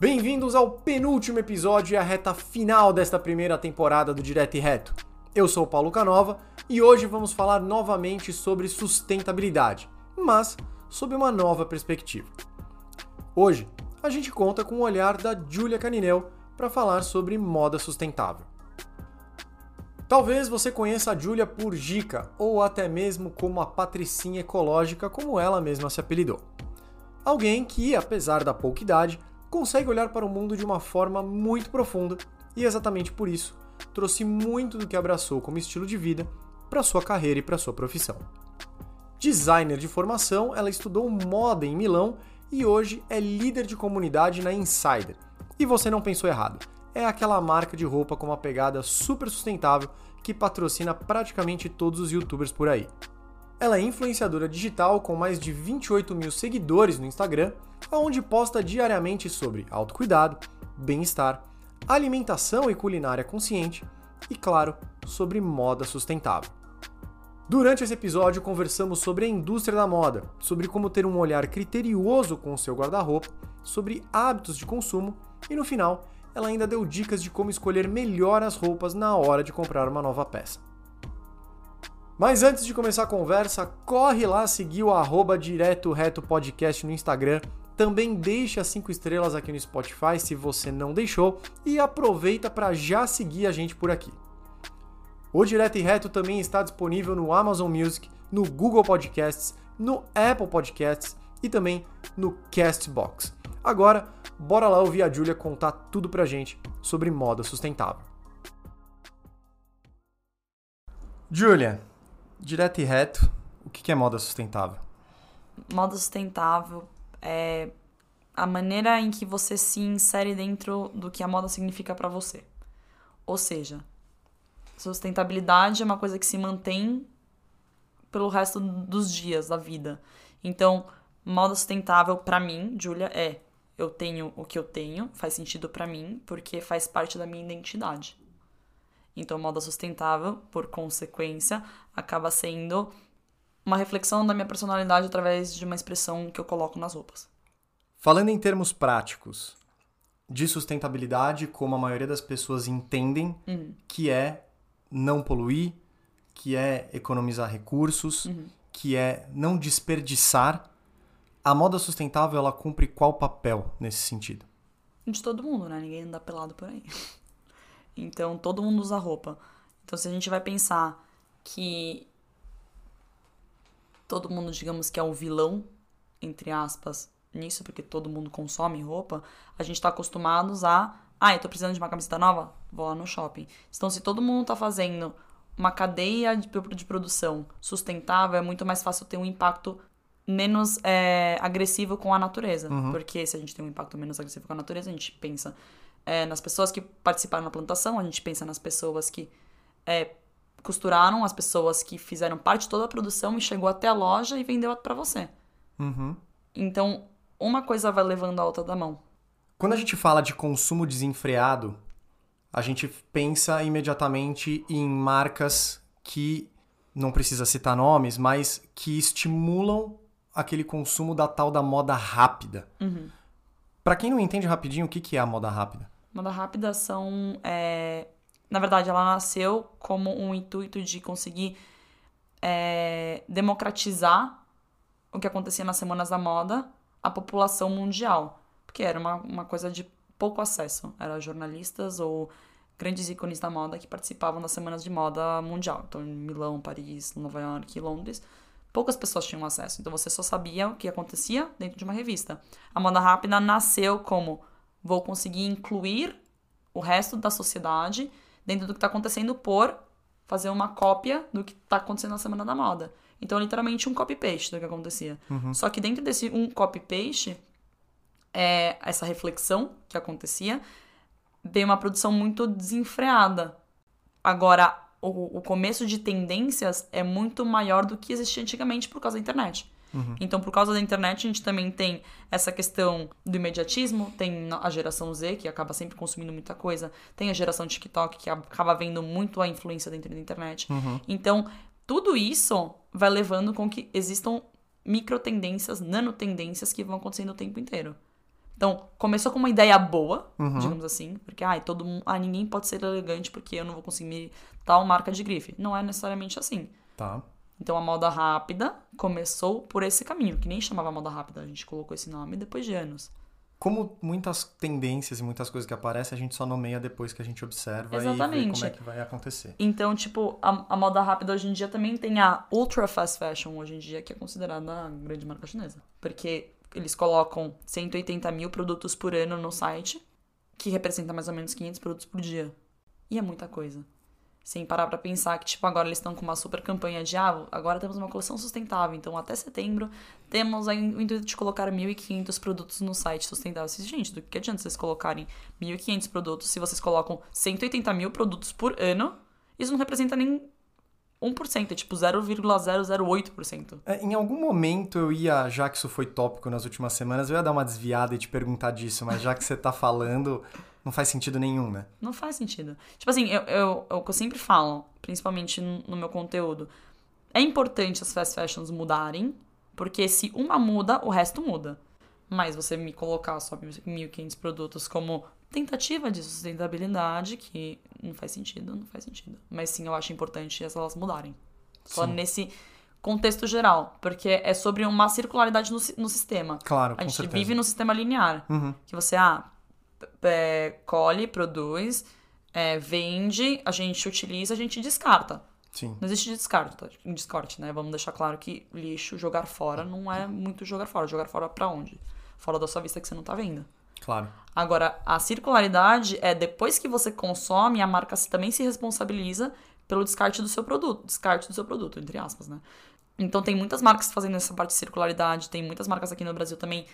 Bem-vindos ao penúltimo episódio e à reta final desta primeira temporada do Direto e Reto. Eu sou Paulo Canova e hoje vamos falar novamente sobre sustentabilidade, mas sob uma nova perspectiva. Hoje, a gente conta com o olhar da Julia Canineu para falar sobre moda sustentável. Talvez você conheça a Julia por Gica ou até mesmo como a Patricinha Ecológica, como ela mesma se apelidou. Alguém que, apesar da pouca idade, consegue olhar para o mundo de uma forma muito profunda e exatamente por isso trouxe muito do que abraçou como estilo de vida para sua carreira e para sua profissão. Designer de formação, ela estudou moda em Milão e hoje é líder de comunidade na Insider. E você não pensou errado, é aquela marca de roupa com uma pegada super sustentável que patrocina praticamente todos os youtubers por aí. Ela é influenciadora digital com mais de 28 mil seguidores no Instagram, onde posta diariamente sobre autocuidado, bem-estar, alimentação e culinária consciente e, claro, sobre moda sustentável. Durante esse episódio, conversamos sobre a indústria da moda, sobre como ter um olhar criterioso com o seu guarda-roupa, sobre hábitos de consumo e, no final, ela ainda deu dicas de como escolher melhor as roupas na hora de comprar uma nova peça. Mas antes de começar a conversa, corre lá seguir o arroba Direto Reto Podcast no Instagram. Também deixe as 5 estrelas aqui no Spotify se você não deixou e aproveita para já seguir a gente por aqui. O Direto e Reto também está disponível no Amazon Music, no Google Podcasts, no Apple Podcasts e também no Castbox. Agora, bora lá ouvir a Julia contar tudo pra gente sobre moda sustentável. Julia, Direto e reto, o que é moda sustentável? Moda sustentável é a maneira em que você se insere dentro do que a moda significa para você. Ou seja, sustentabilidade é uma coisa que se mantém pelo resto dos dias da vida. Então, moda sustentável para mim, Julia, é eu tenho o que eu tenho, faz sentido para mim, porque faz parte da minha identidade. Então, moda sustentável, por consequência, acaba sendo uma reflexão da minha personalidade através de uma expressão que eu coloco nas roupas. Falando em termos práticos, de sustentabilidade, como a maioria das pessoas entendem, uhum. que é não poluir, que é economizar recursos, uhum. que é não desperdiçar, a moda sustentável ela cumpre qual papel nesse sentido? De todo mundo, né? Ninguém anda pelado por aí. Então todo mundo usa roupa. Então se a gente vai pensar que todo mundo, digamos que é o vilão, entre aspas, nisso, porque todo mundo consome roupa, a gente tá acostumados a. Ah, eu tô precisando de uma camiseta nova? Vou lá no shopping. Então, se todo mundo tá fazendo uma cadeia de, de produção sustentável, é muito mais fácil ter um impacto menos é, agressivo com a natureza. Uhum. Porque se a gente tem um impacto menos agressivo com a natureza, a gente pensa é, nas pessoas que participaram na plantação, a gente pensa nas pessoas que é, costuraram, as pessoas que fizeram parte de toda a produção e chegou até a loja e vendeu para você. Uhum. Então, uma coisa vai levando a outra da mão. Quando a gente fala de consumo desenfreado, a gente pensa imediatamente em marcas que não precisa citar nomes, mas que estimulam aquele consumo da tal da moda rápida. Uhum. Para quem não entende rapidinho, o que, que é a moda rápida? Moda rápida são. É... Na verdade, ela nasceu como um intuito de conseguir é... democratizar o que acontecia nas semanas da moda à população mundial. Porque era uma, uma coisa de pouco acesso. Eram jornalistas ou grandes ícones da moda que participavam das semanas de moda mundial. Então, em Milão, Paris, Nova York Londres poucas pessoas tinham acesso. Então você só sabia o que acontecia dentro de uma revista. A moda rápida nasceu como vou conseguir incluir o resto da sociedade dentro do que está acontecendo por fazer uma cópia do que está acontecendo na semana da moda. Então, literalmente, um copy-paste do que acontecia. Uhum. Só que dentro desse um copy-paste, é, essa reflexão que acontecia, veio uma produção muito desenfreada. Agora, o, o começo de tendências é muito maior do que existia antigamente por causa da internet. Uhum. Então, por causa da internet, a gente também tem essa questão do imediatismo, tem a geração Z, que acaba sempre consumindo muita coisa, tem a geração TikTok, que acaba vendo muito a influência dentro da internet. Uhum. Então, tudo isso vai levando com que existam micro tendências, nano tendências que vão acontecendo o tempo inteiro. Então, começou com uma ideia boa, Uhum. digamos assim, porque ai, todo mundo, ah, ninguém pode ser elegante porque eu não vou conseguir tal marca de grife. Não é necessariamente assim. Tá. Então a moda rápida começou por esse caminho, que nem chamava moda rápida, a gente colocou esse nome depois de anos. Como muitas tendências e muitas coisas que aparecem, a gente só nomeia depois que a gente observa e vê Exatamente. como é que vai acontecer. Então, tipo, a, a moda rápida hoje em dia também tem a ultra fast fashion hoje em dia, que é considerada a grande marca chinesa. Porque eles colocam 180 mil produtos por ano no site, que representa mais ou menos 500 produtos por dia. E é muita coisa. Sem parar pra pensar que, tipo, agora eles estão com uma super campanha de, ah, agora temos uma coleção sustentável. Então, até setembro, temos o intuito de colocar 1.500 produtos no site sustentável. Vocês, Gente, do que adianta vocês colocarem 1.500 produtos se vocês colocam 180 mil produtos por ano? Isso não representa nem 1%, é tipo 0,008%. É, em algum momento eu ia, já que isso foi tópico nas últimas semanas, eu ia dar uma desviada e te perguntar disso, mas já que você tá falando, não faz sentido nenhum, né? Não faz sentido. Tipo assim, eu, eu, é o que eu sempre falo, principalmente no meu conteúdo, é importante as fast fashions mudarem, porque se uma muda, o resto muda. Mas você me colocar só 1.500 produtos como tentativa de sustentabilidade, que não faz sentido, não faz sentido. Mas sim, eu acho importante elas mudarem. Só Sim. nesse contexto geral, porque é sobre uma circularidade no, no sistema. Claro, A gente certeza. vive no sistema linear. Uhum. Que você, ah, é, colhe, produz, é, vende, a gente utiliza, a gente descarta. Sim. Não existe descarta, descarte, né? Vamos deixar claro que lixo, jogar fora, não é muito jogar fora. Jogar fora pra onde? Fora da sua vista que você não tá vendo. Claro. Agora, a circularidade é depois que você consome, a marca também se responsabiliza pelo descarte do seu produto. Descarte do seu produto, entre aspas, né? Então tem muitas marcas fazendo essa parte de circularidade, tem muitas marcas aqui no Brasil também,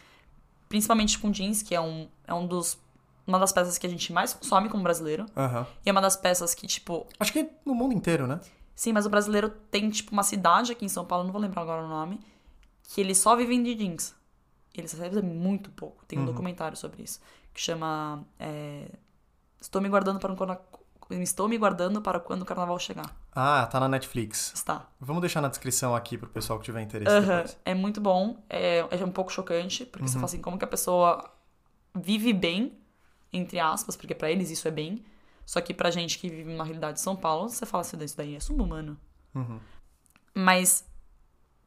principalmente com jeans, que é um, é um dos. Uma das peças que a gente mais consome como brasileiro. Aham. E é uma das peças que, tipo, Acho que no mundo inteiro, né? Sim, mas o brasileiro tem, tipo, uma cidade aqui em São Paulo, não vou lembrar agora o nome, que eles só vivem de jeans. Eles recebem muito pouco. Tem um documentário sobre isso. Que chama. é, Estou me guardando para quando. Estou me guardando para quando o carnaval chegar. Ah, tá na Netflix. Está. Vamos deixar na descrição aqui pro pessoal que tiver interesse depois. É muito bom. É, é um pouco chocante, porque você fala assim, como que a pessoa vive bem, entre aspas, porque pra eles isso é bem. Só que pra gente que vive numa realidade de São Paulo, você fala assim, isso daí é subhumano. Uhum. Mas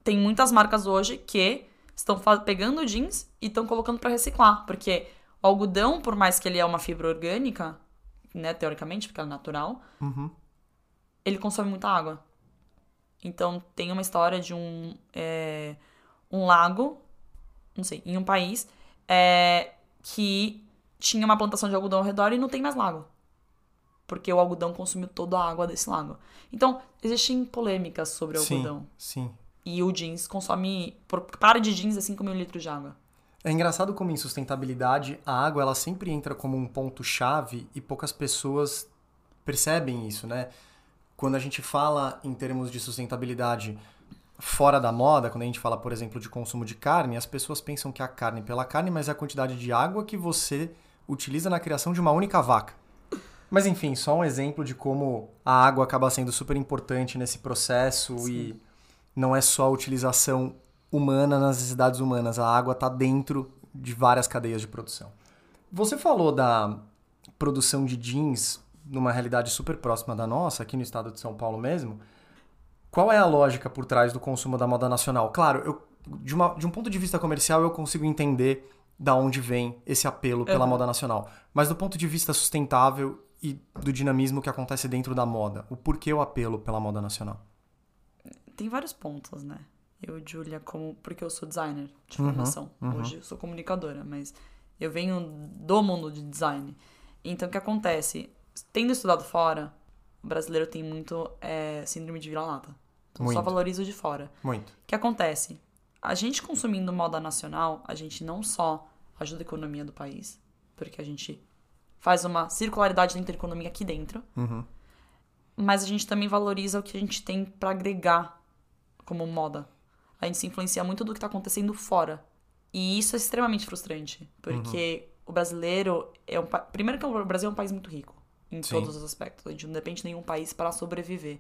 tem muitas marcas hoje que estão pegando jeans e estão colocando pra reciclar. Porque o algodão, por mais que ele é uma fibra orgânica, né, teoricamente, porque é natural, Uhum. ele consome muita água. Então tem uma história de um, é, um lago, não sei, em um país, é, que tinha uma plantação de algodão ao redor e não tem mais lago. Porque o algodão consumiu toda a água desse lago. Então, existem polêmicas sobre o Sim, algodão. sim. E o jeans consome. Por para de jeans é 5 mil litros de água. É engraçado como em sustentabilidade a água ela sempre entra como um ponto chave e poucas pessoas percebem isso, né? Quando a gente fala em termos de sustentabilidade fora da moda, quando a gente fala, por exemplo, de consumo de carne, as pessoas pensam que a carne pela carne, mas é a quantidade de água que você utiliza na criação de uma única vaca. Mas enfim, só um exemplo de como a água acaba sendo super importante nesse processo e não é só a utilização humana nas necessidades humanas, a água está dentro de várias cadeias de produção. Você falou da produção de jeans numa realidade super próxima da nossa, aqui no estado de São Paulo mesmo. Qual é a lógica por trás do consumo da moda nacional? Claro, eu, de, uma- de um ponto de vista comercial eu consigo entender da onde vem esse apelo pela Uhum. moda nacional. Mas do ponto de vista sustentável e do dinamismo que acontece dentro da moda, o porquê o apelo pela moda nacional? Tem vários pontos, né? Eu, Julia, como. Porque eu sou designer de Uhum, formação. uhum. Hoje eu sou comunicadora, mas eu venho do mundo de design. Então o que acontece? Tendo estudado fora, o brasileiro tem muito é, síndrome de vira-lata. Então só valoriza o de fora. Muito. O que acontece? A gente consumindo moda nacional, a gente não só ajuda a economia do país, porque a gente faz uma circularidade dentro da economia aqui dentro, Uhum. mas a gente também valoriza o que a gente tem pra agregar como moda. A gente se influencia muito do que tá acontecendo fora. E isso é extremamente frustrante, porque o brasileiro é um pa... primeiro que o Brasil é um país muito rico em Sim. todos os aspectos. A gente não depende de nenhum país para sobreviver.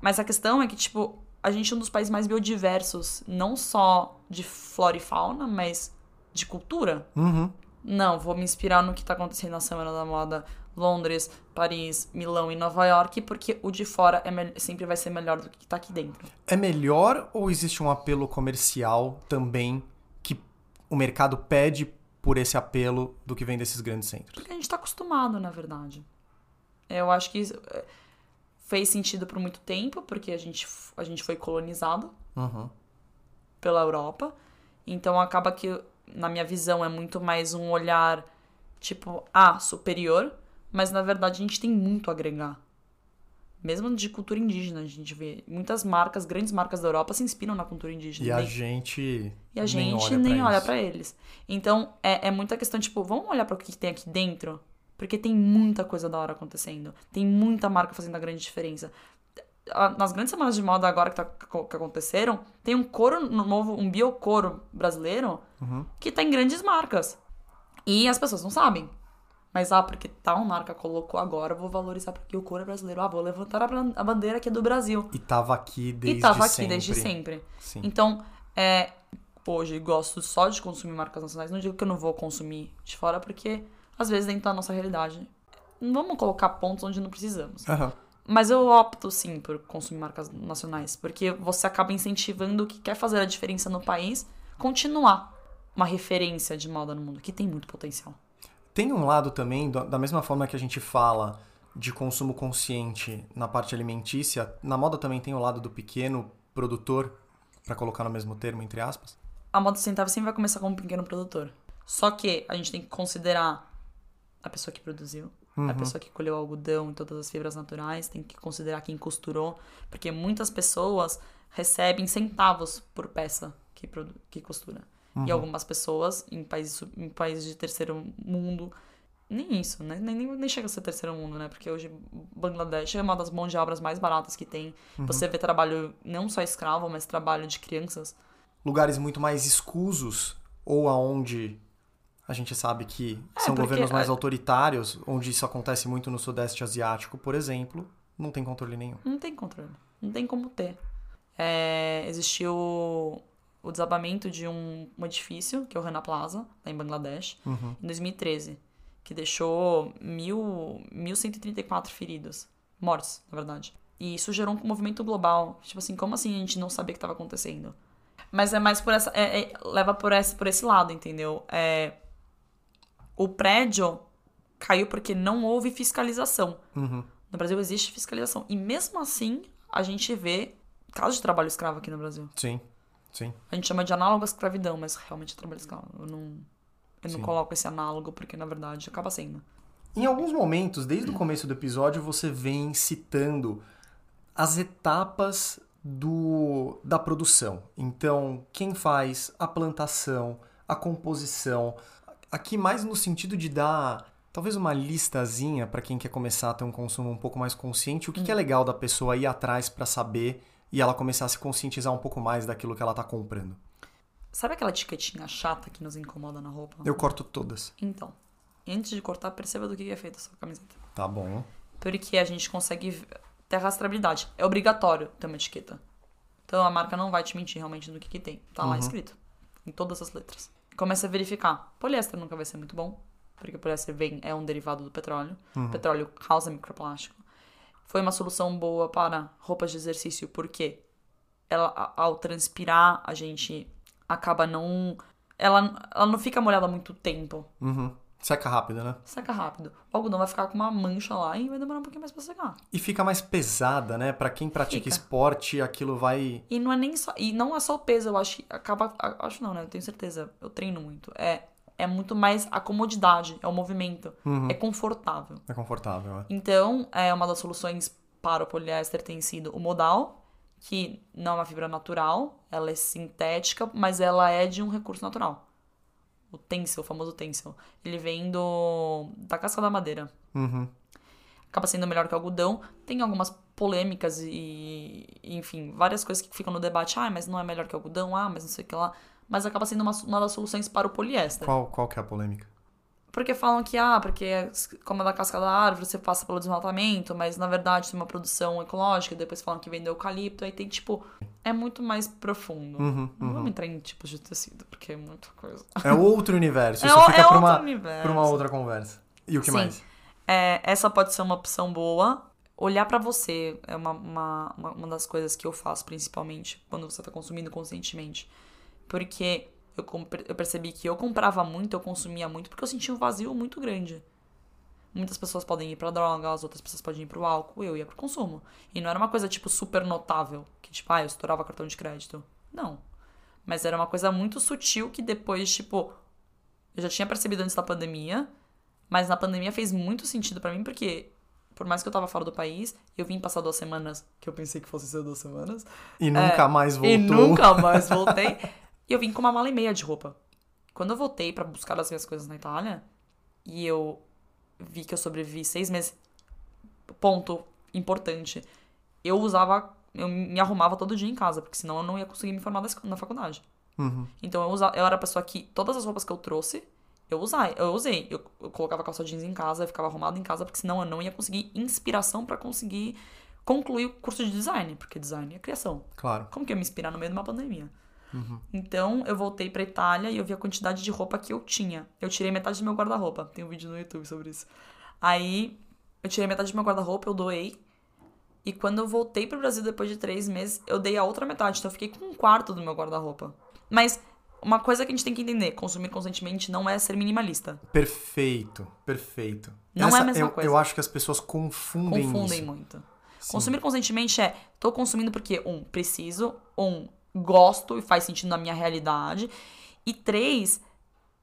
Mas a questão é que tipo, a gente é um dos países mais biodiversos, não só de flora e fauna, mas de cultura. Uhum. Não, vou me inspirar no que tá acontecendo na Semana da Moda Londres, Paris, Milão e Nova York, porque o de fora é sempre vai ser melhor do que tá aqui dentro. É melhor ou existe um apelo comercial também que o mercado pede por esse apelo do que vem desses grandes centros? Porque a gente tá acostumado, na verdade. Eu acho que é, fez sentido por muito tempo, porque a gente, a gente foi colonizado Uhum. pela Europa. Então acaba que, na minha visão, é muito mais um olhar, tipo, ah, superior, mas na verdade a gente tem muito a agregar. Mesmo de cultura indígena, a gente vê muitas marcas, grandes marcas da Europa se inspiram na cultura indígena. E a Nem- gente. E a gente nem nem olha olha isso. pra eles. Então, é, é muita questão, tipo, vamos olhar para o que tem aqui dentro? Porque tem muita coisa da hora acontecendo. Tem muita marca fazendo a grande diferença. Nas grandes semanas de moda agora que, tá- que aconteceram, tem um couro no- novo, um biocoro brasileiro, Uhum. que tá em grandes marcas. E as pessoas não sabem. Mas, ah, porque tal marca colocou agora, vou valorizar porque o couro é brasileiro. Ah, vou levantar a ban- a bandeira que é do Brasil. E tava aqui desde e tava aqui sempre. desde sempre. Sim. Então, é, hoje gosto só de consumir marcas nacionais. Não digo que eu não vou consumir de fora, porque às vezes dentro da nossa realidade. Não vamos colocar pontos onde não precisamos. Aham. Mas eu opto sim por consumir marcas nacionais, porque você acaba incentivando o que quer fazer a diferença no país continuar uma referência de moda no mundo, que tem muito potencial. Tem um lado também, da mesma forma que a gente fala de consumo consciente na parte alimentícia, na moda também tem o lado do pequeno produtor, pra colocar no mesmo termo, entre aspas. A moda sustentável sempre vai começar como um pequeno produtor. Só que a gente tem que considerar a pessoa que produziu, a pessoa que colheu algodão e todas as fibras naturais, tem que considerar quem costurou, porque muitas pessoas recebem centavos por peça que, produ- que costura. E algumas pessoas em países, em países de terceiro mundo, nem isso, né? Nem, nem, nem chega a ser terceiro mundo, né? Porque hoje Bangladesh é uma das mãos de obras mais baratas que tem. Você vê trabalho não só escravo, mas trabalho de crianças. Lugares muito mais escusos, ou aonde a gente sabe que são porque governos mais a- autoritários, onde isso acontece muito no Sudeste Asiático, por exemplo, não tem controle nenhum. Não tem controle. Não tem como ter. É, existiu o desabamento de um, um edifício, que é o Rana Plaza, lá em Bangladesh, em 2013, que deixou mil, 1.134 feridos. Mortos, na verdade. E isso gerou um movimento global. Tipo assim, como assim a gente não sabia o que estava acontecendo? Mas é mais por essa. é- é- leva por esse, por esse lado, entendeu? É, o prédio caiu porque não houve fiscalização. Uhum. No Brasil existe fiscalização. E mesmo assim, a gente vê casos de trabalho escravo aqui no Brasil. Sim, sim. A gente chama de análogo à escravidão, mas realmente é trabalho escravo. Eu não, eu não coloco esse análogo porque, na verdade, acaba sendo. Em alguns momentos, desde o começo do episódio, você vem citando as etapas do, da produção. Então, quem faz a plantação, a composição, aqui mais no sentido de dar talvez uma listazinha para quem quer começar a ter um consumo um pouco mais consciente, o que, que é legal da pessoa ir atrás para saber e ela começar a se conscientizar um pouco mais daquilo que ela tá comprando. Sabe aquela etiquetinha chata que nos incomoda na roupa? Eu corto todas. Então, antes de cortar, perceba do que é feita a sua camiseta. Tá bom. Porque a gente consegue ter rastreabilidade. É obrigatório ter uma etiqueta. Então a marca não vai te mentir realmente do que, que tem. Tá lá escrito. Em todas as letras. Começa a verificar. Poliéster nunca vai ser muito bom. Porque o poliéster vem, é um derivado do petróleo. O petróleo causa microplástico. Foi uma solução boa para roupas de exercício, porque ela, ao transpirar, a gente acaba não. Ela, ela não fica molhada muito tempo. Uhum. Seca rápido, né? Seca rápido. O algodão vai ficar com uma mancha lá e vai demorar um pouquinho mais pra secar. E fica mais pesada, né? Pra quem pratica Fica. esporte, aquilo vai. E não é nem só. E não é só o peso, eu acho que acaba. Acho não, né? Eu tenho certeza. Eu treino muito. É, é muito mais a comodidade, é o movimento. É confortável. É confortável, é. Então, é uma das soluções para o poliéster tem sido o modal, que não é uma fibra natural, ela é sintética, mas ela é de um recurso natural. O tencel, o famoso tencel. Ele vem do, da casca da madeira. Uhum. acaba sendo melhor que o algodão. Tem algumas polêmicas e, enfim, várias coisas que ficam no debate. Ah, mas não é melhor que o algodão, ah, mas não sei o que lá. Mas acaba sendo uma, uma das soluções para o poliéster. Qual, qual que é a polêmica? Porque falam que, ah, porque como é da casca da árvore, você passa pelo desmatamento, mas na verdade tem uma produção ecológica, depois falam que vendeu eucalipto, aí tem, tipo, é muito mais profundo. Uhum, Não uhum. vamos entrar em tipos de tecido, porque é muita coisa. É outro universo. É Isso fica é pra, outro uma, universo. pra uma outra conversa. E o que Sim. mais? É, essa pode ser uma opção boa. Olhar pra você é uma, uma, uma, uma das coisas que eu faço, principalmente, quando você tá consumindo conscientemente. Porque eu, eu percebi que eu comprava muito, eu consumia muito, porque eu sentia um vazio muito grande. Muitas pessoas podem ir pra drogas, outras pessoas podem ir pro álcool, eu ia pro consumo. E não era uma coisa, tipo, super notável, que, tipo, ah, eu estourava cartão de crédito. Não. Mas era uma coisa muito sutil que depois, tipo, eu já tinha percebido antes da pandemia, mas na pandemia fez muito sentido pra mim, porque por mais que eu tava fora do país, eu vim passar duas semanas, que eu pensei que fosse ser duas semanas, E nunca mais voltou. É, e nunca mais voltei. E eu vim com uma mala e meia de roupa. Quando eu voltei pra buscar as minhas coisas na Itália, e eu vi que eu sobrevivi seis meses, ponto importante, eu usava, eu me arrumava todo dia em casa, porque senão eu não ia conseguir me formar na faculdade. Uhum. Então eu, usa, eu era a pessoa que todas as roupas que eu trouxe, eu usai, eu usei. Eu, eu colocava calça jeans em casa, eu ficava arrumada em casa, porque senão eu não ia conseguir inspiração pra conseguir concluir o curso de design, porque design é criação. Claro. Como que eu ia me inspirar no meio de uma pandemia? Então eu voltei pra Itália e eu vi a quantidade de roupa que eu tinha. Eu tirei metade do meu guarda-roupa. Tem um vídeo no YouTube sobre isso. Aí eu tirei metade do meu guarda-roupa, eu doei. E quando eu voltei pro Brasil depois de três meses, eu dei a outra metade. Então eu fiquei com um quarto do meu guarda-roupa. Mas uma coisa que a gente tem que entender: consumir conscientemente não é ser minimalista. Perfeito, perfeito. Não é a mesma eu, coisa. Eu acho que as pessoas confundem, Confundem isso. muito. Sim. Consumir conscientemente é tô consumindo porque, um, preciso, um, gosto e faz sentido na minha realidade. E três,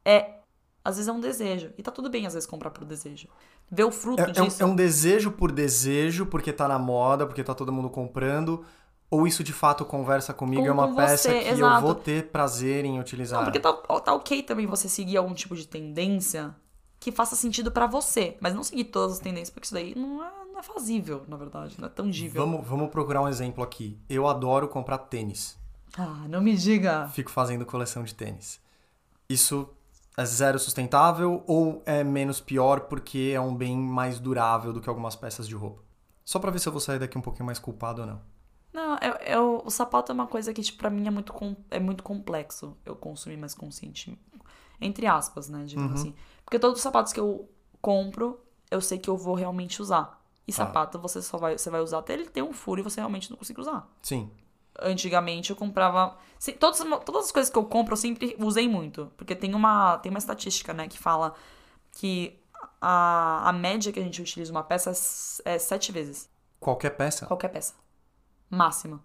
é. Às vezes é um desejo. E tá tudo bem, às vezes, comprar por desejo. Ver o fruto É, é um, disso. é um desejo por desejo, porque tá na moda, porque tá todo mundo comprando. Ou isso de fato conversa comigo Com- é uma peça você, que eu exato. vou ter prazer em utilizar. Não, porque tá, tá ok também você seguir algum tipo de tendência que faça sentido pra você. Mas não seguir todas as tendências, porque isso daí não é, não é fazível, na verdade. Não é tangível. Vamos, vamos procurar um exemplo aqui. Eu adoro comprar tênis. Ah, não me diga. Fico fazendo coleção de tênis. Isso é zero sustentável ou é menos pior porque é um bem mais durável do que algumas peças de roupa? Só pra ver se eu vou sair daqui um pouquinho mais culpado ou não. Não, eu, eu- o sapato é uma coisa que, tipo, pra mim é muito, é muito complexo eu consumir mais consciente. Entre aspas, né, digamos Uhum. assim. Porque todos os sapatos que eu compro, eu sei que eu vou realmente usar. E Tá. sapato você só vai, você vai usar até ele ter um furo e você realmente não conseguir usar. Sim. Antigamente eu comprava. se- Todas, todas as coisas que eu compro eu sempre usei muito. Porque tem uma, tem uma estatística, né, que fala que a, a média que a gente utiliza uma peça é é sete vezes. Qualquer peça. Qualquer peça. Máxima.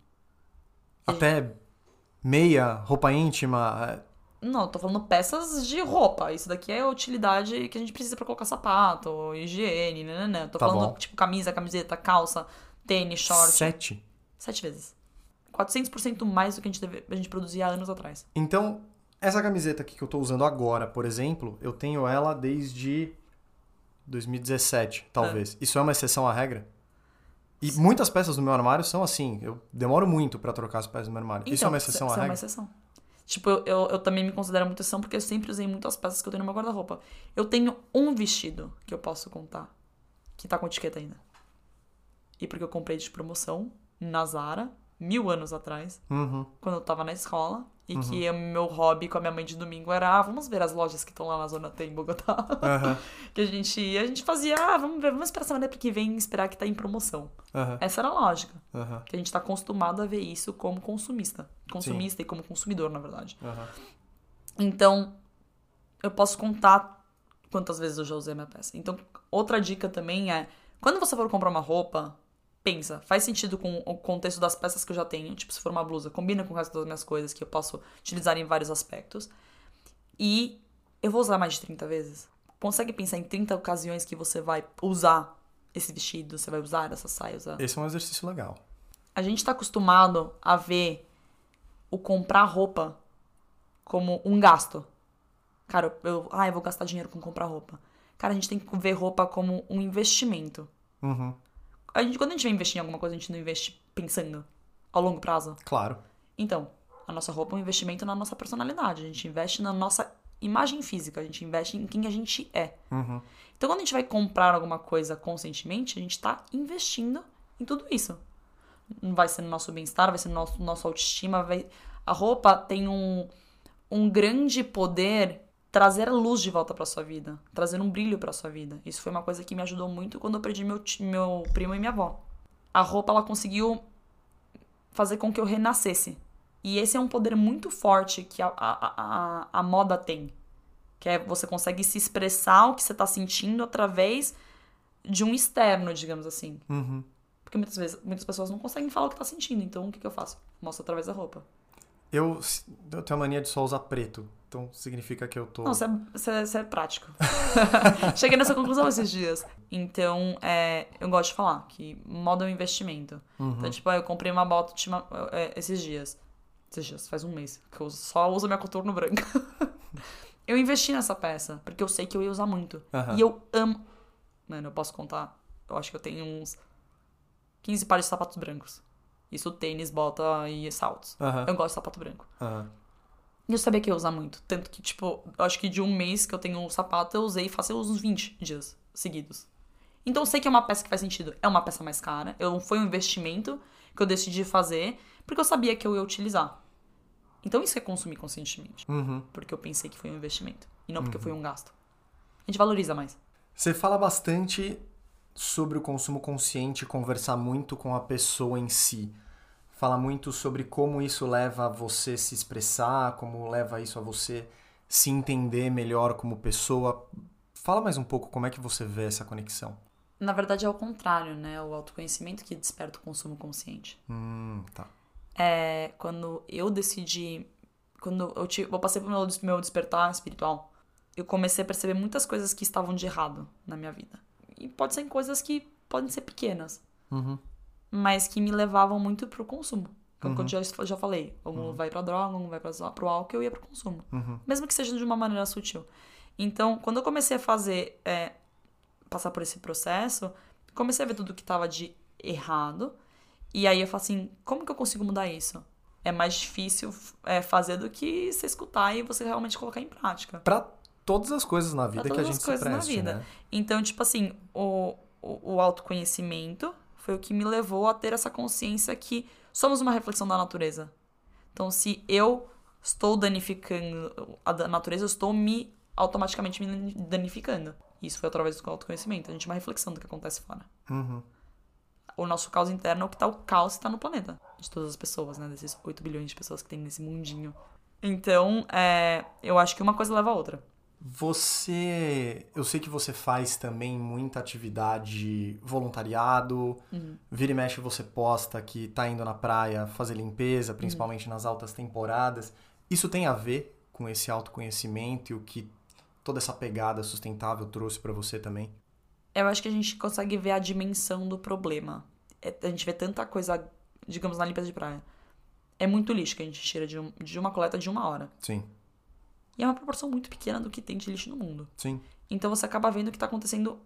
Até meia, roupa íntima. é, Não, tô falando peças de roupa. Isso daqui é a utilidade que a gente precisa pra colocar sapato, higiene, né? Tô Tá falando, bom. tipo, camisa, camiseta, calça, tênis, short. Sete. Sete vezes. 400% mais do que a gente, deve, a gente produzia há anos atrás. Então, essa camiseta aqui que eu tô usando agora, por exemplo, eu tenho ela desde 2017, talvez. Isso é uma exceção à regra? E muitas peças do meu armário são assim. Eu demoro muito pra trocar as peças do meu armário. isso é uma exceção isso à é regra? uma exceção. Tipo, eu, eu, eu também me considero muito exceção porque eu sempre usei muitas peças que eu tenho no meu guarda-roupa. Eu tenho um vestido que eu posso contar que tá com etiqueta ainda. E porque eu comprei de promoção na Zara, mil anos atrás, Uhum. quando eu tava na escola. E que o meu hobby com a minha mãe de domingo era, ah, vamos ver as lojas que estão lá na Zona T, em Bogotá. Aham. que a gente ia, a gente fazia, ah, vamos ver, vamos esperar semana que vem esperar que tá em promoção. Essa era a lógica. Que a gente tá acostumado a ver isso como consumista. Consumista e como consumidor, na verdade. Então, eu posso contar quantas vezes eu já usei a minha peça. Então, outra dica também é, quando você for comprar uma roupa, pensa, faz sentido com o contexto das peças que eu já tenho. Tipo, se for uma blusa, combina com o resto das minhas coisas que eu posso utilizar em vários aspectos. E eu vou usar mais de 30 vezes. Consegue pensar em 30 ocasiões que você vai usar esse vestido, você vai usar essa saia, usar Esse é um exercício legal. a gente tá acostumado a ver o comprar roupa como um gasto. Cara, eu, ah, eu vou gastar dinheiro com comprar roupa. Cara, a gente tem que ver roupa como um investimento. Uhum. A gente, quando a gente vai investir em alguma coisa, a gente não investe pensando ao longo prazo. Claro. Então, a nossa roupa é um investimento na nossa personalidade. A gente investe na nossa imagem física, a gente investe em quem a gente é. Uhum. Então, quando a gente vai comprar alguma coisa conscientemente, a gente está investindo em tudo isso. Não vai ser no nosso bem-estar, vai ser no nosso, nossa autoestima. Vai... A roupa tem um, um grande poder trazer a luz de volta para sua vida, trazer um brilho para sua vida. Isso foi uma coisa que me ajudou muito quando eu perdi meu, meu primo e minha avó. A roupa ela conseguiu fazer com que eu renascesse. E esse é um poder muito forte que a, a, a, a moda tem. Que é você consegue se expressar o que você está sentindo através de um externo, digamos assim. Uhum. Porque muitas vezes muitas pessoas não conseguem falar o que tá sentindo. Então o que, que eu faço? Mostro através da roupa. Eu, eu tenho a mania de só usar preto. Então significa que eu tô. Não, você é, você é prático. Cheguei nessa conclusão esses dias. Então, é, eu gosto de falar que moda é um investimento. Uhum. Então, tipo, eu comprei uma bota ultima, é, esses dias. Esses dias, faz um mês. Que eu só uso minha coturno branca. eu investi nessa peça, porque eu sei que eu ia usar muito. Aham. E eu amo. Mano, eu posso contar. Eu acho que eu tenho uns 15 pares de sapatos brancos. Isso tênis, bota e saltos. Aham. Eu gosto de sapato branco. Aham. E eu sabia que eu ia usar muito. Tanto que, tipo, eu acho que de um mês que eu tenho um sapato, eu usei fácil uns 20 dias seguidos. Então eu sei que é uma peça que faz sentido. É uma peça mais cara. Eu, foi um investimento que eu decidi fazer porque eu sabia que eu ia utilizar. Então isso é consumir conscientemente. Uhum. Porque eu pensei que foi um investimento. E não porque foi um gasto. A gente valoriza mais. Você fala bastante sobre o consumo consciente, conversar muito com a pessoa em si. Fala muito sobre como isso leva a você se expressar, como leva isso a você se entender melhor como pessoa. Fala mais um pouco como é que você vê essa conexão. Na verdade é o contrário, né? O autoconhecimento que desperta o consumo consciente. Hum, tá. é quando eu decidi. Quando eu, tive, eu passei pelo meu, des- meu despertar espiritual, eu comecei a perceber muitas coisas que estavam de errado na minha vida. E pode ser coisas que podem ser pequenas, Uhum. Mas que me levavam muito pro consumo. Como eu já, já falei, um Uhum. vai pra droga, um vai pra, pro álcool, eu ia pro consumo. Uhum. Mesmo que seja de uma maneira sutil. Então, quando eu comecei a fazer, é, passar por esse processo, comecei a ver tudo que tava de errado. E aí eu falei assim, como que eu consigo mudar isso? É mais difícil é, fazer do que você escutar e você realmente colocar em prática. Pra todas as coisas na vida que a gente se na preste, vida. né? Então, tipo assim, o, o, o autoconhecimento foi o que me levou a ter essa consciência que somos uma reflexão da natureza. Então, se eu estou danificando a natureza, eu estou me automaticamente me danificando. Isso foi através do autoconhecimento. A gente é uma reflexão do que acontece fora. Uhum. O nosso caos interno é o que tá o caos que tá no planeta. De todas as pessoas, né? Desses 8 bilhões de pessoas que tem nesse mundinho. Então, é, eu acho que uma coisa leva a outra. Você. Eu sei que você faz também muita atividade voluntariado. Uhum. Vira e mexe você posta que tá indo na praia fazer limpeza, Uhum. principalmente nas altas temporadas. Isso tem a ver com esse autoconhecimento e o que toda essa pegada sustentável trouxe pra você também? Eu acho que a gente consegue ver a dimensão do problema. É- a gente vê tanta coisa, digamos, na limpeza de praia. É muito lixo que a gente tira de, um- de uma coleta de uma hora. Sim, E é uma proporção muito pequena do que tem de lixo no mundo. sim. Então você acaba vendo o que tá acontecendo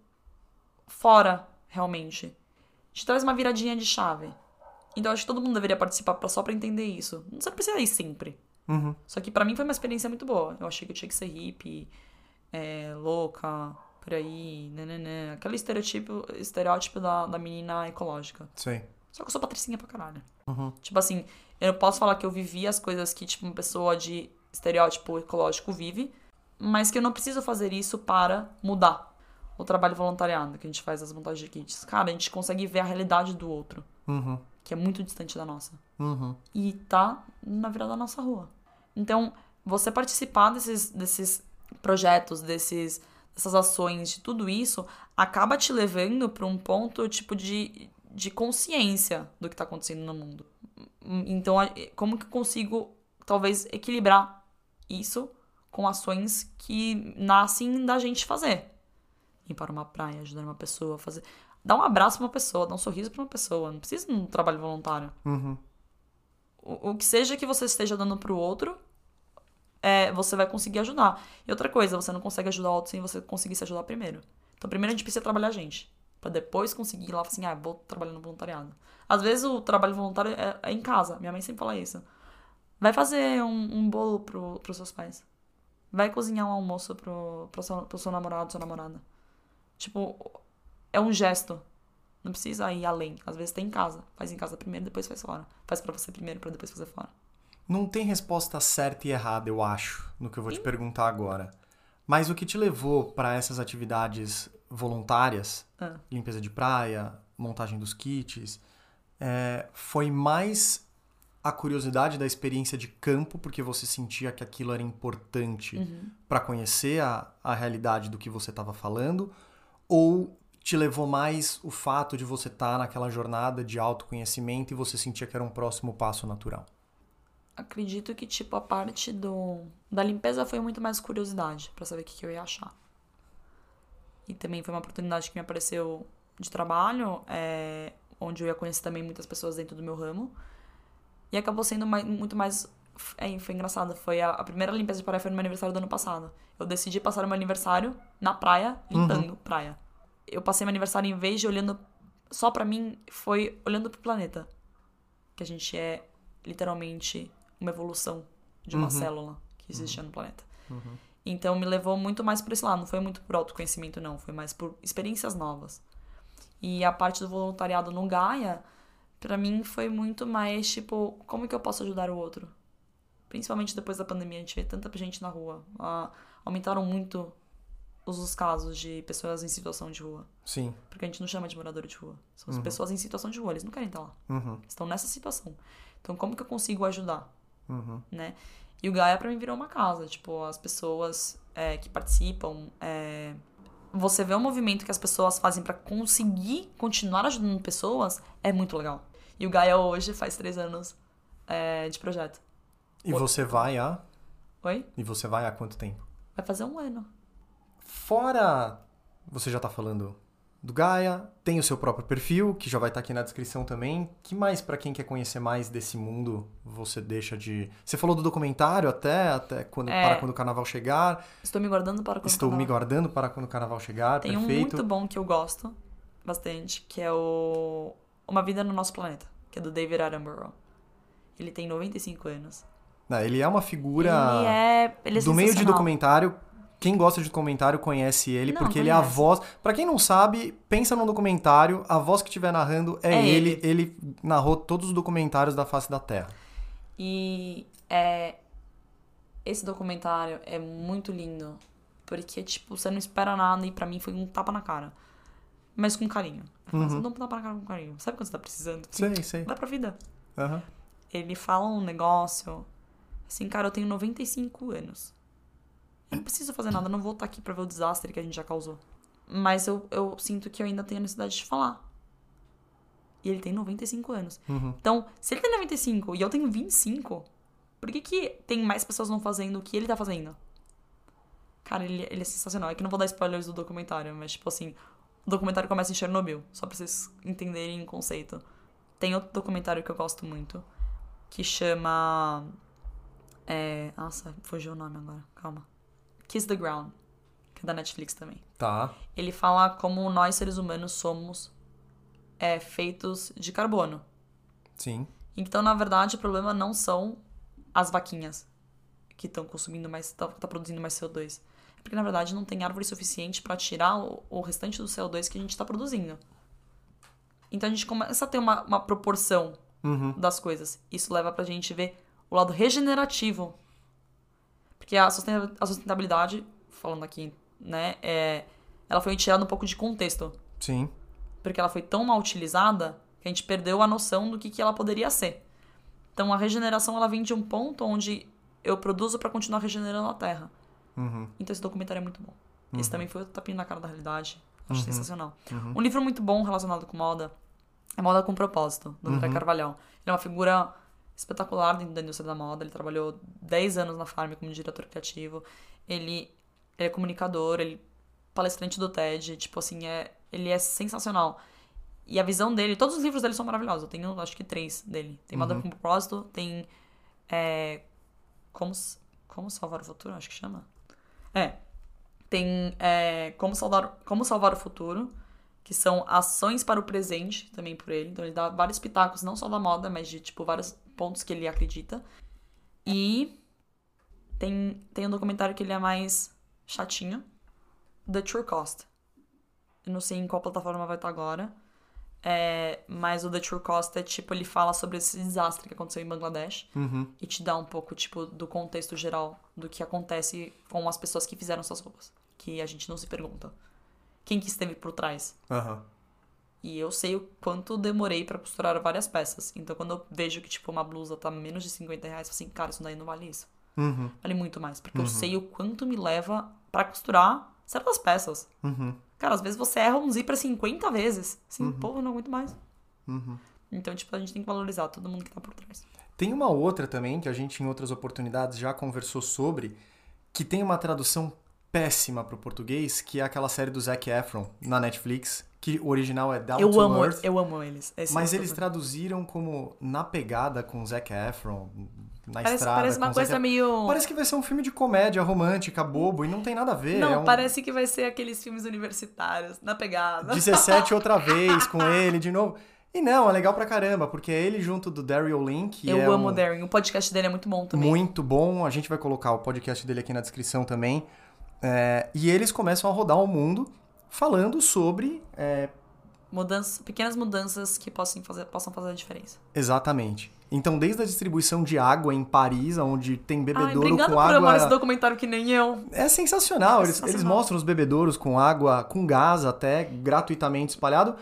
fora, realmente. Te traz uma viradinha de chave. Então eu acho que todo mundo deveria participar pra, só pra entender isso. Não precisa ir sempre. Uhum. Só que pra mim foi uma experiência muito boa. Eu achei que eu tinha que ser hippie, é, louca, por aí, nananã. Aquele estereótipo, estereótipo da, da menina ecológica. Sim. Só que eu sou patricinha pra caralho. Uhum. Tipo assim, eu posso falar que eu vivi as coisas que, tipo, uma pessoa de estereótipo ecológico vive, mas que eu não preciso fazer isso para mudar. O trabalho voluntariado que a gente faz as montagens de kits. Cara, a gente consegue ver a realidade do outro, Uhum. que é muito distante da nossa Uhum. e tá na virada da nossa rua. Então, você participar desses, desses projetos, desses, dessas ações, de tudo isso, acaba te levando para um ponto tipo de, de consciência do que tá acontecendo no mundo. Então, como que eu consigo, talvez, equilibrar isso com ações que nascem da gente fazer? Ir para uma praia, ajudar uma pessoa, fazer. Dar um abraço pra uma pessoa, dar um sorriso pra uma pessoa. Não precisa de um trabalho voluntário Uhum. o, o que seja que você esteja dando pro outro, é, você vai conseguir ajudar. E outra coisa, você não consegue ajudar o outro sem você conseguir se ajudar primeiro. Então, primeiro a gente precisa trabalhar a gente. Pra depois conseguir ir lá assim, ah, vou trabalhar no voluntariado. Às vezes o trabalho voluntário é, é em casa. Minha mãe sempre fala isso. Vai fazer um, um bolo pro, pros seus pais. Vai cozinhar um almoço pro, pro, seu, pro seu namorado, sua namorada. Tipo, é um gesto. Não precisa ir além. Às vezes tem em casa. Faz em casa primeiro, depois faz fora. Faz pra você primeiro, pra depois fazer fora. Não tem resposta certa e errada, eu acho, no que eu vou te perguntar agora. Mas o que te levou para essas atividades voluntárias, Ah. limpeza de praia, montagem dos kits, é, foi mais a curiosidade da experiência de campo, porque você sentia que aquilo era importante para conhecer a, a realidade do que você estava falando, ou te levou mais o fato de você estar naquela jornada de autoconhecimento e você sentia que era um próximo passo natural? Acredito que, tipo, a parte do da limpeza foi muito mais curiosidade pra saber o que, que eu ia achar. E também foi uma oportunidade que me apareceu de trabalho, é, onde eu ia conhecer também muitas pessoas dentro do meu ramo. E acabou sendo mai- muito mais. É, foi engraçado. Foi a, a primeira limpeza de praia foi no meu aniversário do ano passado. Eu decidi passar o meu aniversário na praia, limpando praia. Eu passei meu aniversário em vez de olhando só pra mim, foi olhando pro planeta. Que a gente é literalmente uma evolução de uma célula que existia no planeta. Então me levou muito mais por esse lado, não foi muito por autoconhecimento, não, foi mais por experiências novas. E a parte do voluntariado no Gaia, pra mim foi muito mais tipo, como que eu posso ajudar o outro? Principalmente depois da pandemia, a gente vê tanta gente na rua. Ah, aumentaram muito os, os casos de pessoas em situação de rua. Sim. Porque a gente não chama de morador de rua. São as pessoas em situação de rua, eles não querem estar lá. Uhum. Estão nessa situação. Então, como que eu consigo ajudar? Uhum. né? E o Gaia pra mim virou uma casa, tipo, as pessoas é, que participam, é, você vê o movimento que as pessoas fazem pra conseguir continuar ajudando pessoas, é muito legal. E o Gaia hoje faz três anos é, de projeto. E você vai a. Oi? E você vai há quanto tempo? Vai fazer um ano. Fora. Você já tá falando do Gaia, tem o seu próprio perfil, que já vai estar aqui na descrição também. Que mais, pra quem quer conhecer mais desse mundo, você deixa de. Você falou do documentário até, até quando, É. para quando o carnaval chegar. Estou me guardando para quando Estou acabar. me guardando para quando o carnaval chegar. Tem um perfeito. muito bom que eu gosto bastante, que é o Uma Vida no Nosso Planeta, que é do David Attenborough. Ele tem 95 anos. Não, ele é uma figura. Ele é. Ele é do meio de documentário. Quem gosta de documentário conhece ele, Não, porque ele é a conhece. voz. Pra quem não sabe, pensa num documentário, a voz que estiver narrando é, É ele. ele. narrou todos os documentários da face da Terra. E é, esse documentário é muito lindo. Porque, tipo, você não espera nada e pra mim foi um tapa na cara. Mas com carinho. Você dá um tapa na cara com carinho. Sabe quando você tá precisando? Sei, sei. Dá pra vida. Aham. Ele fala um negócio. Assim, cara, eu tenho 95 anos. Eu não preciso fazer nada, eu não vou estar aqui pra ver o desastre que a gente já causou. Mas eu, eu sinto que eu ainda tenho a necessidade de falar. E ele tem 95 anos. Uhum. Então, se ele tem 95 e eu tenho 25, por que, que tem mais pessoas não fazendo o que ele tá fazendo? Cara, ele, ele é sensacional. É que não vou dar spoilers do documentário, mas, tipo assim, o documentário começa em Chernobyl, só pra vocês entenderem o conceito. Tem outro documentário que eu gosto muito, que chama. É. Nossa, fugiu o nome agora, calma. Kiss the Ground, que é da Netflix também. Tá. Ele fala como nós, seres humanos, somos é, feitos de carbono. Sim. Então, na verdade, o problema não são as vaquinhas que estão consumindo mais, tá, tá produzindo mais CO2. Porque, na verdade, não tem árvore suficiente para tirar o, o restante do CO2 que a gente está produzindo. Então, a gente começa a ter uma, uma proporção Uhum. das coisas. Isso leva pra gente ver o lado regenerativo. Porque a a sustentabilidade, falando aqui, né, é, ela foi tirada um pouco de contexto Sim. porque ela foi tão mal utilizada que a gente perdeu a noção do que, que ela poderia ser. Então a regeneração ela vem de um ponto onde eu produzo para continuar regenerando a terra. Uhum. Então esse documentário é muito bom. Esse também foi outro tapinha na cara da realidade. Acho Uhum. sensacional. Um livro muito bom relacionado com moda é Moda com Propósito, do Uhum. André Carvalhal. Ele é uma figura espetacular dentro da indústria da moda. Ele trabalhou 10 anos na Farm como diretor criativo. Ele, ele é comunicador, ele palestrante do TED. Tipo assim, é, ele é sensacional. E a visão dele, todos os livros dele são maravilhosos. Eu tenho, acho que, três dele. Tem Moda com Propósito, tem é, como, como Salvar o Futuro, acho que chama. É. Tem é, como, salvar, como Salvar o Futuro, que são ações para o presente, também por ele. Então ele dá vários pitacos, não só da moda, mas de, tipo, vários pontos que ele acredita. E Tem, tem um documentário que ele é mais chatinho. The True Cost. Eu não sei em qual plataforma vai estar agora. É, mas o The True Cost é tipo, ele fala sobre esse desastre que aconteceu em Bangladesh Uhum. e te dá um pouco, tipo, do contexto geral do que acontece com as pessoas que fizeram essas roupas. Que a gente não se pergunta. Quem que esteve por trás? Aham. E eu sei o quanto demorei pra costurar várias peças. Então, quando eu vejo que, tipo, uma blusa tá menos de 50 reais, eu falo assim, cara, isso daí não vale isso. Uhum. Vale muito mais. Porque eu sei o quanto me leva pra costurar certas peças. Uhum. Cara, às vezes você erra um zíper 50 vezes. Assim, pô, eu não aguento mais. Uhum. Então, tipo, a gente tem que valorizar todo mundo que tá por trás. Tem uma outra também que a gente em outras oportunidades já conversou sobre, que tem uma tradução péssima pro português, que é aquela série do Zac Efron na Netflix, que o original é Down Eu to amo, Earth, eu amo eles. Esse mas é eles traduziram como Na Pegada com o Zac Efron, na Parece, estrada parece uma coisa meio. Parece que vai ser um filme de comédia romântica, bobo, e não tem nada a ver. Não, é um parece que vai ser aqueles filmes universitários, na pegada. 17 outra vez com ele de novo. E não, é legal pra caramba, porque é ele junto do Daryl Lin, que eu é amo um- o Darren. O podcast dele é muito bom também. Muito bom. A gente vai colocar o podcast dele aqui na descrição também. É, e eles começam a rodar o mundo falando sobre. é, Mudanças, pequenas mudanças que possam fazer, possam fazer a diferença. exatamente. Então, desde a distribuição de água em Paris, onde tem Ai, bebedouro obrigada com por água. amar esse documentário que nem eu. É sensacional. Eles, Sensacional. eles mostram os bebedouros com água, com gás até, gratuitamente espalhado.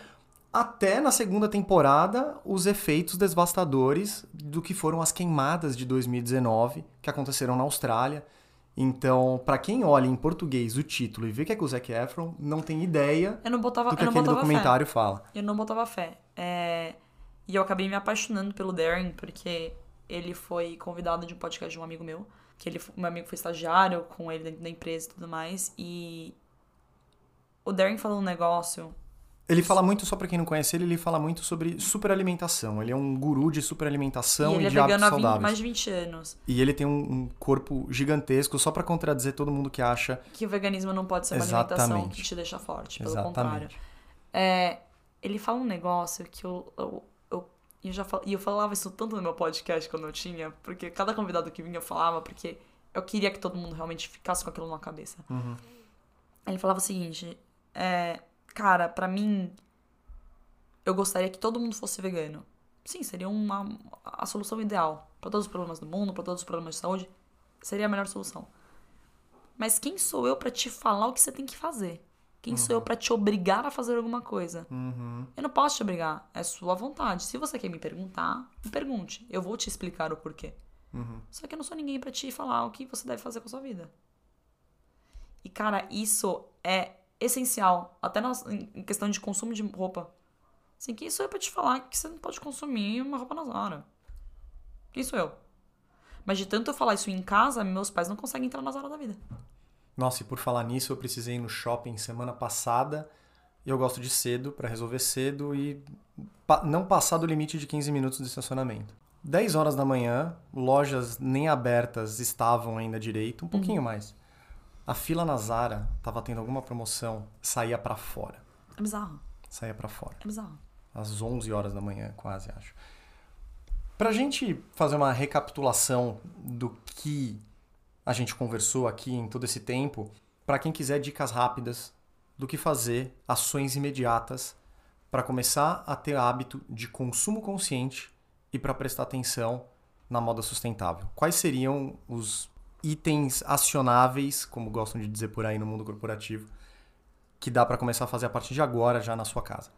Até na segunda temporada, os efeitos devastadores do que foram as queimadas de 2019 que aconteceram na Austrália. Então, pra quem olha em português o título e vê que é com o Zac Efron, não tem ideia Eu não botava, do que aquele botava fé. documentário fala. Eu não botava fé. É, E eu acabei me apaixonando pelo Darren, porque ele foi convidado de um podcast de um amigo meu. Que ele, meu amigo foi estagiário com ele dentro da empresa e tudo mais. E o Darren falou um negócio. Ele fala muito, só pra quem não conhece ele, ele fala muito sobre superalimentação. Ele é um guru de superalimentação e e, ele é de hábitos vegano há 20 saudáveis. mais de 20 anos. E ele tem um, um corpo gigantesco, só pra contradizer todo mundo que acha Que o veganismo não pode ser uma alimentação Exatamente. que te deixa forte. Pelo contrário. exatamente. É, ele fala um negócio que eu, eu, eu, eu já fal- e eu falava isso tanto no meu podcast quando eu tinha, porque cada convidado que vinha eu falava, porque eu queria que todo mundo realmente ficasse com aquilo na cabeça. Uhum. Ele falava o seguinte, é, cara, pra mim, eu gostaria que todo mundo fosse vegano. Sim, seria uma, a solução ideal pra todos os problemas do mundo, pra todos os problemas de saúde, seria a melhor solução. Mas quem sou eu pra te falar o que você tem que fazer? Quem sou eu pra te obrigar a fazer alguma coisa? Uhum. Eu não posso te obrigar, é sua vontade. Se você quer me perguntar, me pergunte. Eu vou te explicar o porquê. Uhum. Só que eu não sou ninguém pra te falar o que você deve fazer com a sua vida. E cara, isso é essencial, até em questão de consumo de roupa. Assim, quem sou eu pra te falar que você não pode consumir uma roupa na Zara? Quem sou eu? Mas de tanto eu falar isso em casa, meus pais não conseguem entrar na Zara da vida. Nossa, e por falar nisso, eu precisei ir no shopping semana passada. E eu gosto de cedo, pra resolver cedo e pa- não passar do limite de 15 minutos de estacionamento. 10 horas da manhã, lojas nem abertas estavam ainda direito, um pouquinho mais. A fila na Zara tava tendo alguma promoção, saía pra fora. É bizarro, Saía pra fora. é bizarro. às 11 horas da manhã, quase, acho. Pra gente fazer uma recapitulação do que a gente conversou aqui em todo esse tempo, pra quem quiser dicas rápidas do que fazer, ações imediatas para começar a ter hábito de consumo consciente e para prestar atenção na moda sustentável. Quais seriam os itens acionáveis, como gostam de dizer por aí no mundo corporativo, que dá pra começar a fazer a partir de agora já na sua casa?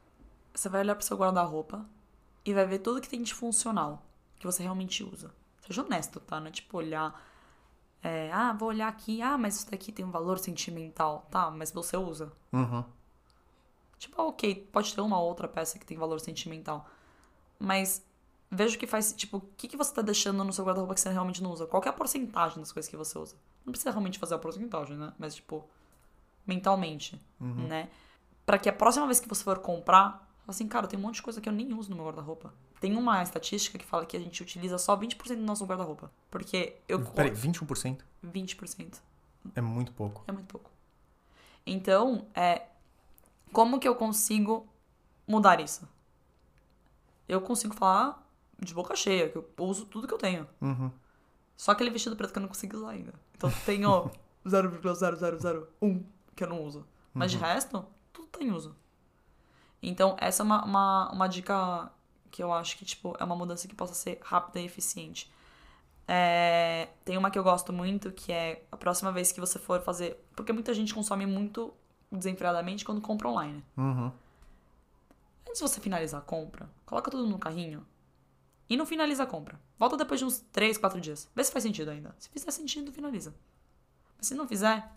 Você vai olhar pro seu guarda-roupa e vai ver tudo que tem de funcional, que você realmente usa. Seja honesto, tá? Não é tipo olhar. É, ah, vou olhar aqui, ah, mas isso daqui tem um valor sentimental, tá? Mas você usa. Uhum. Tipo, ah, ok, pode ter uma outra peça que tem valor sentimental. Mas veja o que faz. Tipo, o que, que você tá deixando no seu guarda-roupa que você realmente não usa? Qual é a porcentagem das coisas que você usa? Não precisa realmente fazer a porcentagem, né? Mas, tipo, mentalmente, né? Pra que a próxima vez que você for comprar, assim, cara, tem um monte de coisa que eu nem uso no meu guarda-roupa. Tem uma estatística que fala que a gente utiliza só 20% do nosso guarda-roupa. Porque eu. Peraí, 21%? 20%. É muito pouco. É muito pouco. Então, é, como que eu consigo mudar isso? Eu consigo falar de boca cheia, que eu uso tudo que eu tenho. Uhum. Só aquele vestido preto que eu não consigo usar ainda. Então tenho 0,0001 que eu não uso. Mas de resto, tudo tem uso. Então, essa é uma, uma, uma dica que eu acho que, tipo, é uma mudança que possa ser rápida e eficiente. É, tem uma que eu gosto muito, que é a próxima vez que você for fazer. Porque muita gente consome muito desenfreadamente quando compra online. Uhum. Antes de você finalizar a compra, coloca tudo no carrinho e não finaliza a compra. Volta depois de uns 3, 4 dias. Vê se faz sentido ainda. Se fizer sentido, finaliza. Mas se não fizer,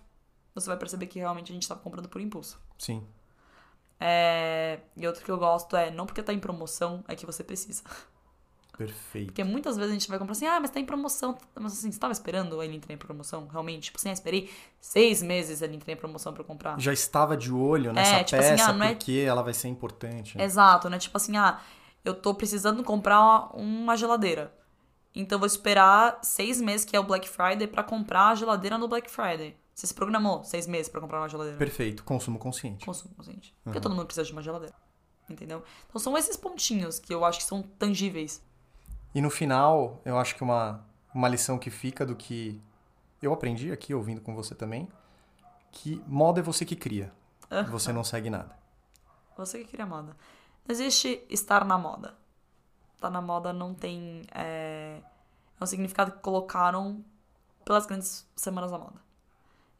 você vai perceber que realmente a gente estava comprando por impulso. Sim. É... E outro que eu gosto é, não porque tá em promoção, é que você precisa. Perfeito. Porque muitas vezes a gente vai comprar assim, ah, mas tá em promoção. Mas assim, você tava esperando ele entrar em promoção, realmente? Tipo assim, ah, esperei seis meses ele entrar em promoção pra eu comprar. Já estava de olho nessa tipo assim, peça ah, não é- porque ela vai ser importante. né? Exato, né? Tipo assim, ah, eu tô precisando comprar uma geladeira. Então vou esperar seis meses, que é o Black Friday, pra comprar a geladeira no Black Friday. Você se programou seis meses pra comprar uma geladeira. Perfeito. Consumo consciente. Consumo consciente. Porque todo mundo precisa de uma geladeira. Entendeu? Então são esses pontinhos que eu acho que são tangíveis. E no final, eu acho que uma, uma lição que fica do que eu aprendi aqui, ouvindo com você também, que moda é você que cria. Você não segue nada. Você que cria moda. Não existe estar na moda. Estar na moda não tem. É, é um significado que colocaram pelas grandes semanas da moda.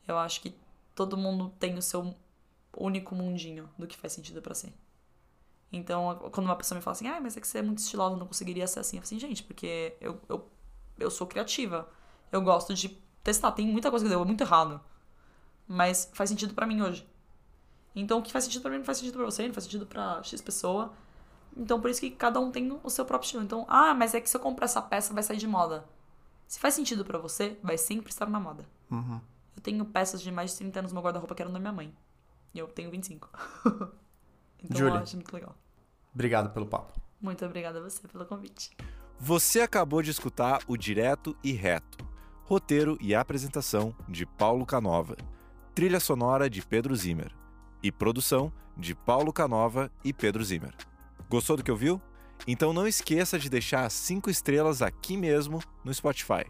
Eu acho que todo mundo tem o seu único mundinho do que faz sentido pra si. Então, quando uma pessoa me fala assim, ah, mas é que você é muito estilosa, não conseguiria ser assim. Eu falo assim, gente, porque eu, eu, eu sou criativa. Eu gosto de testar. Tem muita coisa que deu muito errado. Mas faz sentido pra mim hoje. Então, o que faz sentido pra mim não faz sentido pra você, não faz sentido pra X pessoa. Então, por isso que cada um tem o seu próprio estilo. Então, ah, mas é que se eu comprar essa peça vai sair de moda. Se faz sentido pra você, vai sempre estar na moda. Uhum. Eu tenho peças de mais de 30 anos no meu guarda-roupa que eram da minha mãe. E eu tenho 25. então, Julia. eu acho muito legal. Obrigado pelo papo. Muito obrigada a você pelo convite. Você acabou de escutar o Direto e Reto. Roteiro e apresentação de Paulo Canova. Trilha sonora de Pedro Zimmer. E produção de Paulo Canova e Pedro Zimmer. Gostou do que ouviu? Então não esqueça de deixar as 5 estrelas aqui mesmo no Spotify.